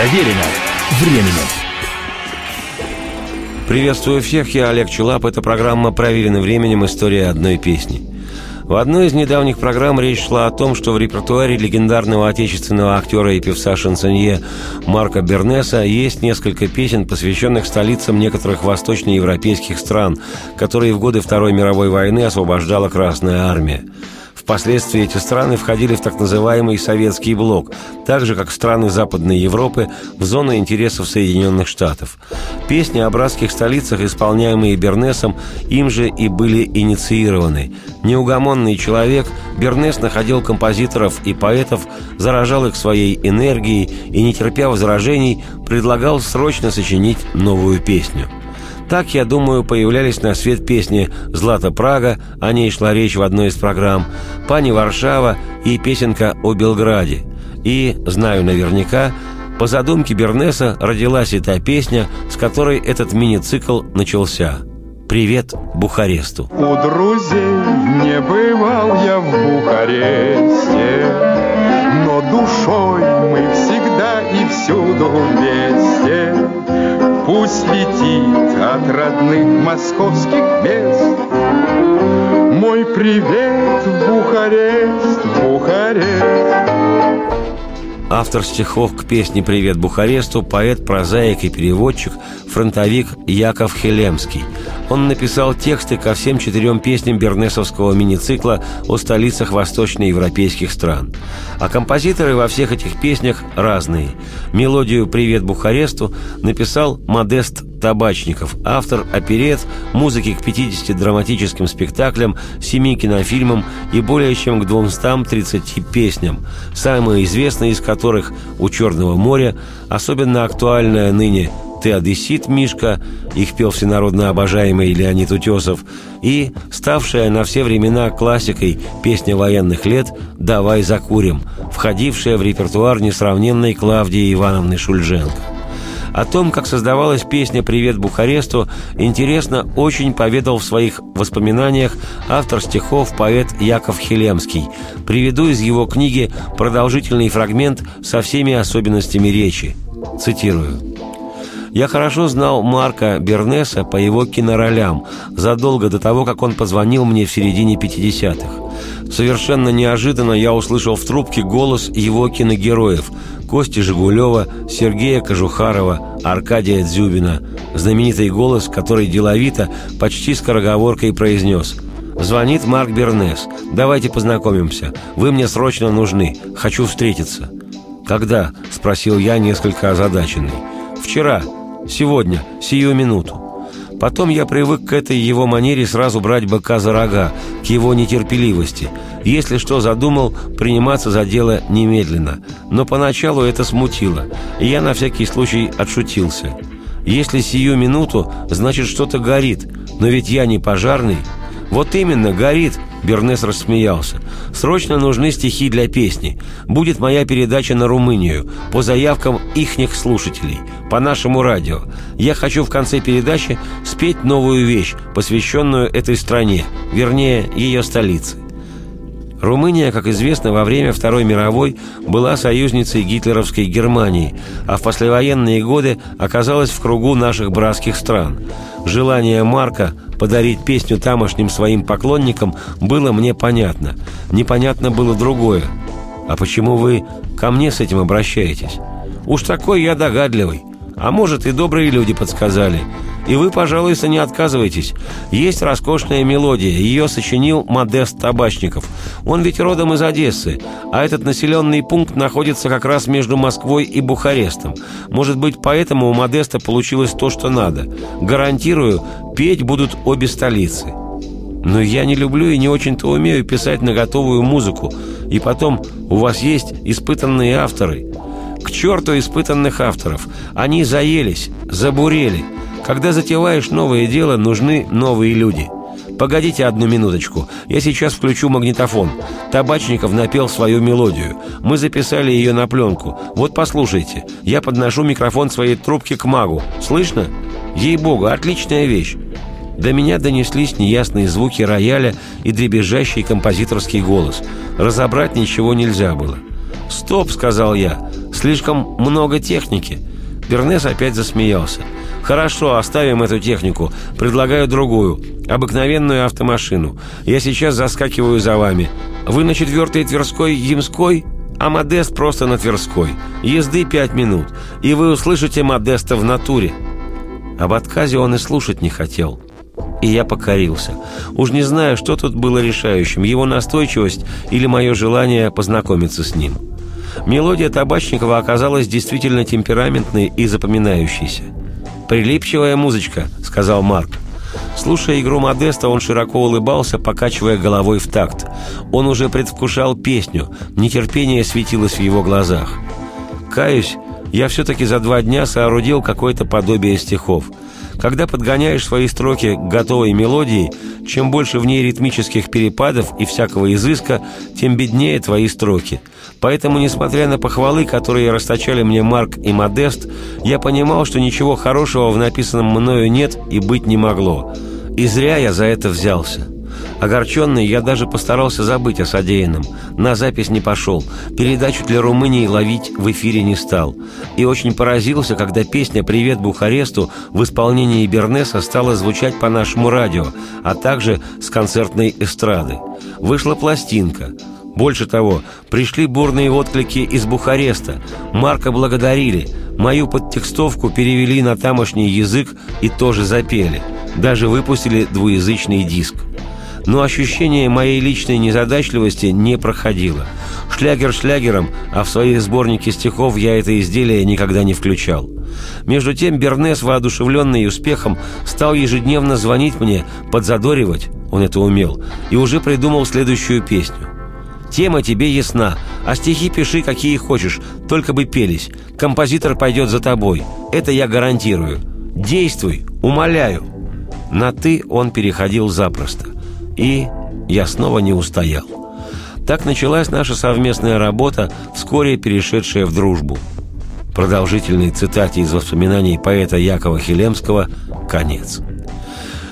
Проверено временем. Приветствую всех, я Олег Чулап. Это программа «Проверено временем. История одной песни». В одной из недавних программ речь шла о том, что в репертуаре легендарного отечественного актера и певца шансонье Марка Бернеса есть несколько песен, посвященных столицам некоторых восточноевропейских стран, которые в годы Второй мировой войны освобождала Красная Армия. Впоследствии эти страны входили в так называемый советский блок, так же, как страны Западной Европы в зону интересов Соединенных Штатов. Песни о братских столицах, исполняемые Бернесом, им же и были инициированы. Неугомонный человек, Бернес находил композиторов и поэтов, заражал их своей энергией и, не терпя возражений, предлагал срочно сочинить новую песню – так, я думаю, появлялись на свет песни «Злата Прага», о ней шла речь в одной из программ, «Пани Варшава» и песенка о Белграде. И, знаю наверняка, по задумке Бернеса родилась эта песня, с которой этот мини-цикл начался. «Привет Бухаресту». У друзей не бывал я в Бухаресте, Но душой мы всегда и всюду вместе. Пусть летит от родных московских мест Мой привет в Бухарест, Бухарест Автор стихов к песне «Привет Бухаресту» поэт, прозаик и переводчик, фронтовик Яков Хелемский. Он написал тексты ко всем четырем песням бернесовского мини-цикла о столицах восточноевропейских стран. А композиторы во всех этих песнях разные. Мелодию «Привет Бухаресту» написал Модест Табачников, автор оперет, музыки к 50 драматическим спектаклям, 7 кинофильмам и более чем к 230 песням, самые известные из которых «У Черного моря», особенно актуальная ныне «Ты одессит, Мишка», их пел всенародно обожаемый Леонид Утесов, и ставшая на все времена классикой песня военных лет «Давай закурим», входившая в репертуар несравненной Клавдии Ивановны Шульженко. О том, как создавалась песня «Привет Бухаресту», интересно очень поведал в своих воспоминаниях автор стихов поэт Яков Хелемский. Приведу из его книги продолжительный фрагмент со всеми особенностями речи. Цитирую. Я хорошо знал Марка Бернеса по его киноролям, задолго до того, как он позвонил мне в середине 50-х. Совершенно неожиданно я услышал в трубке голос его киногероев Кости Жигулева, Сергея Кожухарова, Аркадия Дзюбина. Знаменитый голос, который деловито, почти скороговоркой произнес «Звонит Марк Бернес. Давайте познакомимся. Вы мне срочно нужны. Хочу встретиться». «Когда?» – спросил я, несколько озадаченный. «Вчера. Сегодня. Сию минуту». Потом я привык к этой его манере сразу брать быка за рога, к его нетерпеливости – если что задумал, приниматься за дело немедленно. Но поначалу это смутило, и я на всякий случай отшутился. Если сию минуту, значит что-то горит, но ведь я не пожарный. Вот именно, горит, Бернес рассмеялся. «Срочно нужны стихи для песни. Будет моя передача на Румынию, по заявкам ихних слушателей, по нашему радио. Я хочу в конце передачи спеть новую вещь, посвященную этой стране, вернее, ее столице. Румыния, как известно, во время Второй мировой была союзницей гитлеровской Германии, а в послевоенные годы оказалась в кругу наших братских стран. Желание Марка подарить песню тамошним своим поклонникам было мне понятно. Непонятно было другое. А почему вы ко мне с этим обращаетесь? Уж такой я догадливый. А может, и добрые люди подсказали – и вы, пожалуйста, не отказывайтесь. Есть роскошная мелодия. Ее сочинил Модест Табачников. Он ведь родом из Одессы, а этот населенный пункт находится как раз между Москвой и Бухарестом. Может быть, поэтому у Модеста получилось то, что надо. Гарантирую, петь будут обе столицы. Но я не люблю и не очень-то умею писать на готовую музыку. И потом, у вас есть испытанные авторы. К черту испытанных авторов. Они заелись, забурели – когда затеваешь новое дело, нужны новые люди. Погодите одну минуточку, я сейчас включу магнитофон. Табачников напел свою мелодию. Мы записали ее на пленку. Вот послушайте, я подношу микрофон своей трубки к магу. Слышно? Ей-богу, отличная вещь. До меня донеслись неясные звуки рояля и дребезжащий композиторский голос. Разобрать ничего нельзя было. «Стоп!» — сказал я. Слишком много техники. Бернес опять засмеялся. «Хорошо, оставим эту технику. Предлагаю другую. Обыкновенную автомашину. Я сейчас заскакиваю за вами. Вы на четвертой Тверской Ямской?» а Модест просто на Тверской. Езды пять минут, и вы услышите Модеста в натуре». Об отказе он и слушать не хотел. И я покорился. Уж не знаю, что тут было решающим, его настойчивость или мое желание познакомиться с ним. Мелодия Табачникова оказалась действительно темпераментной и запоминающейся. «Прилипчивая музычка», — сказал Марк. Слушая игру Модеста, он широко улыбался, покачивая головой в такт. Он уже предвкушал песню, нетерпение светилось в его глазах. Каюсь, я все-таки за два дня соорудил какое-то подобие стихов. Когда подгоняешь свои строки к готовой мелодии, чем больше в ней ритмических перепадов и всякого изыска, тем беднее твои строки. Поэтому, несмотря на похвалы, которые расточали мне Марк и Модест, я понимал, что ничего хорошего в написанном мною нет и быть не могло. И зря я за это взялся. Огорченный, я даже постарался забыть о содеянном. На запись не пошел. Передачу для Румынии ловить в эфире не стал. И очень поразился, когда песня «Привет Бухаресту» в исполнении Бернеса стала звучать по нашему радио, а также с концертной эстрады. Вышла пластинка. Больше того, пришли бурные отклики из Бухареста. Марка благодарили. Мою подтекстовку перевели на тамошний язык и тоже запели. Даже выпустили двуязычный диск но ощущение моей личной незадачливости не проходило. Шлягер шлягером, а в свои сборники стихов я это изделие никогда не включал. Между тем Бернес, воодушевленный успехом, стал ежедневно звонить мне, подзадоривать, он это умел, и уже придумал следующую песню. Тема тебе ясна, а стихи пиши, какие хочешь, только бы пелись. Композитор пойдет за тобой. Это я гарантирую. Действуй, умоляю. На «ты» он переходил запросто. И я снова не устоял. Так началась наша совместная работа, вскоре перешедшая в дружбу. Продолжительной цитате из воспоминаний поэта Якова Хилемского «Конец».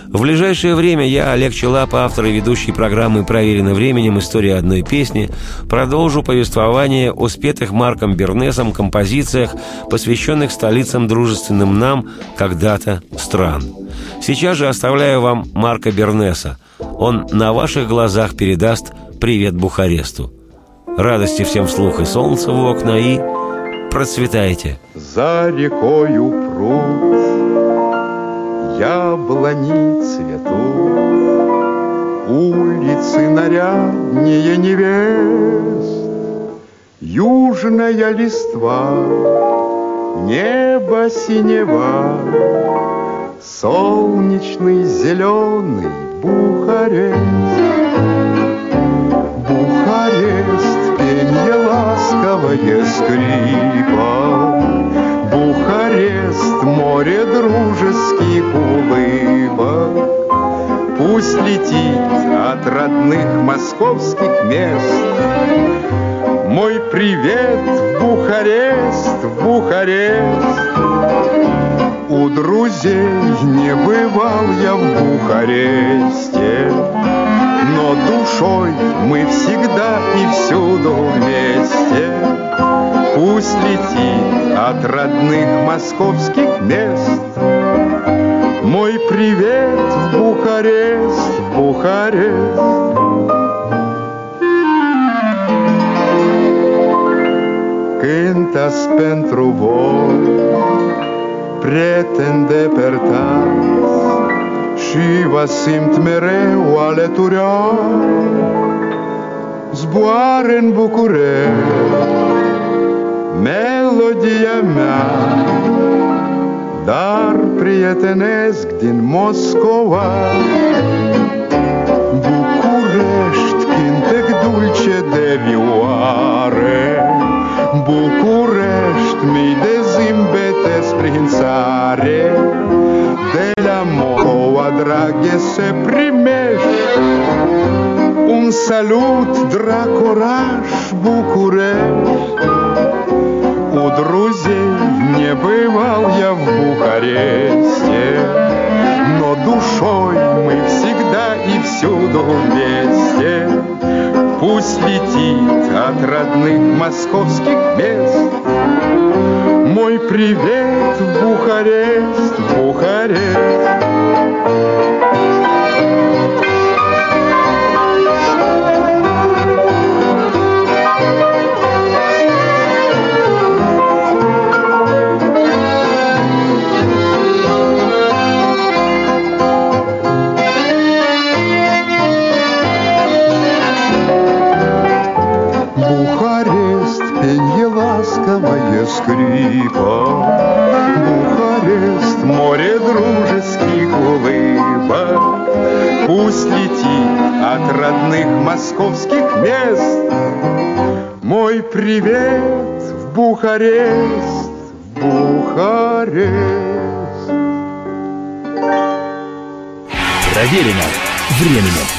В ближайшее время я, Олег Челап, автор и ведущий программы «Проверено временем. История одной песни», продолжу повествование о спетых Марком Бернесом композициях, посвященных столицам дружественным нам когда-то стран. Сейчас же оставляю вам Марка Бернеса – он на ваших глазах передаст привет Бухаресту. Радости всем вслух и солнца в окна, и процветайте. За рекою пруд, яблони цветут, Улицы наряднее невест, Южная листва, небо синева, Солнечный зеленый Бухарест. Бухарест, московских мест Мой привет в Бухарест, в Бухарест. У друзей не бывал я в Бухаресте, Но душой мы всегда и всюду вместе. Пусть летит от родных московских мест Мой привет в Бухарест, в Бухарест. Cântați pentru voi prieteni depărtați Și vă simt mereu alături. Zboară în București Melodia mea Dar prietenesc din Moscova. București, cântec dulce de vioare București, mii de zâmbete prin țare De la Moscova, draghe, se primești Un salut, drag oraș, București У друзей не бывал я в Бухаресте Но душой мы всегда и всюду вместе Пусть летит от родных московских мест Мой привет в Бухарест, Бухарест. Родных московских мест Мой привет в Бухарест, Бухарест. Проверено временем.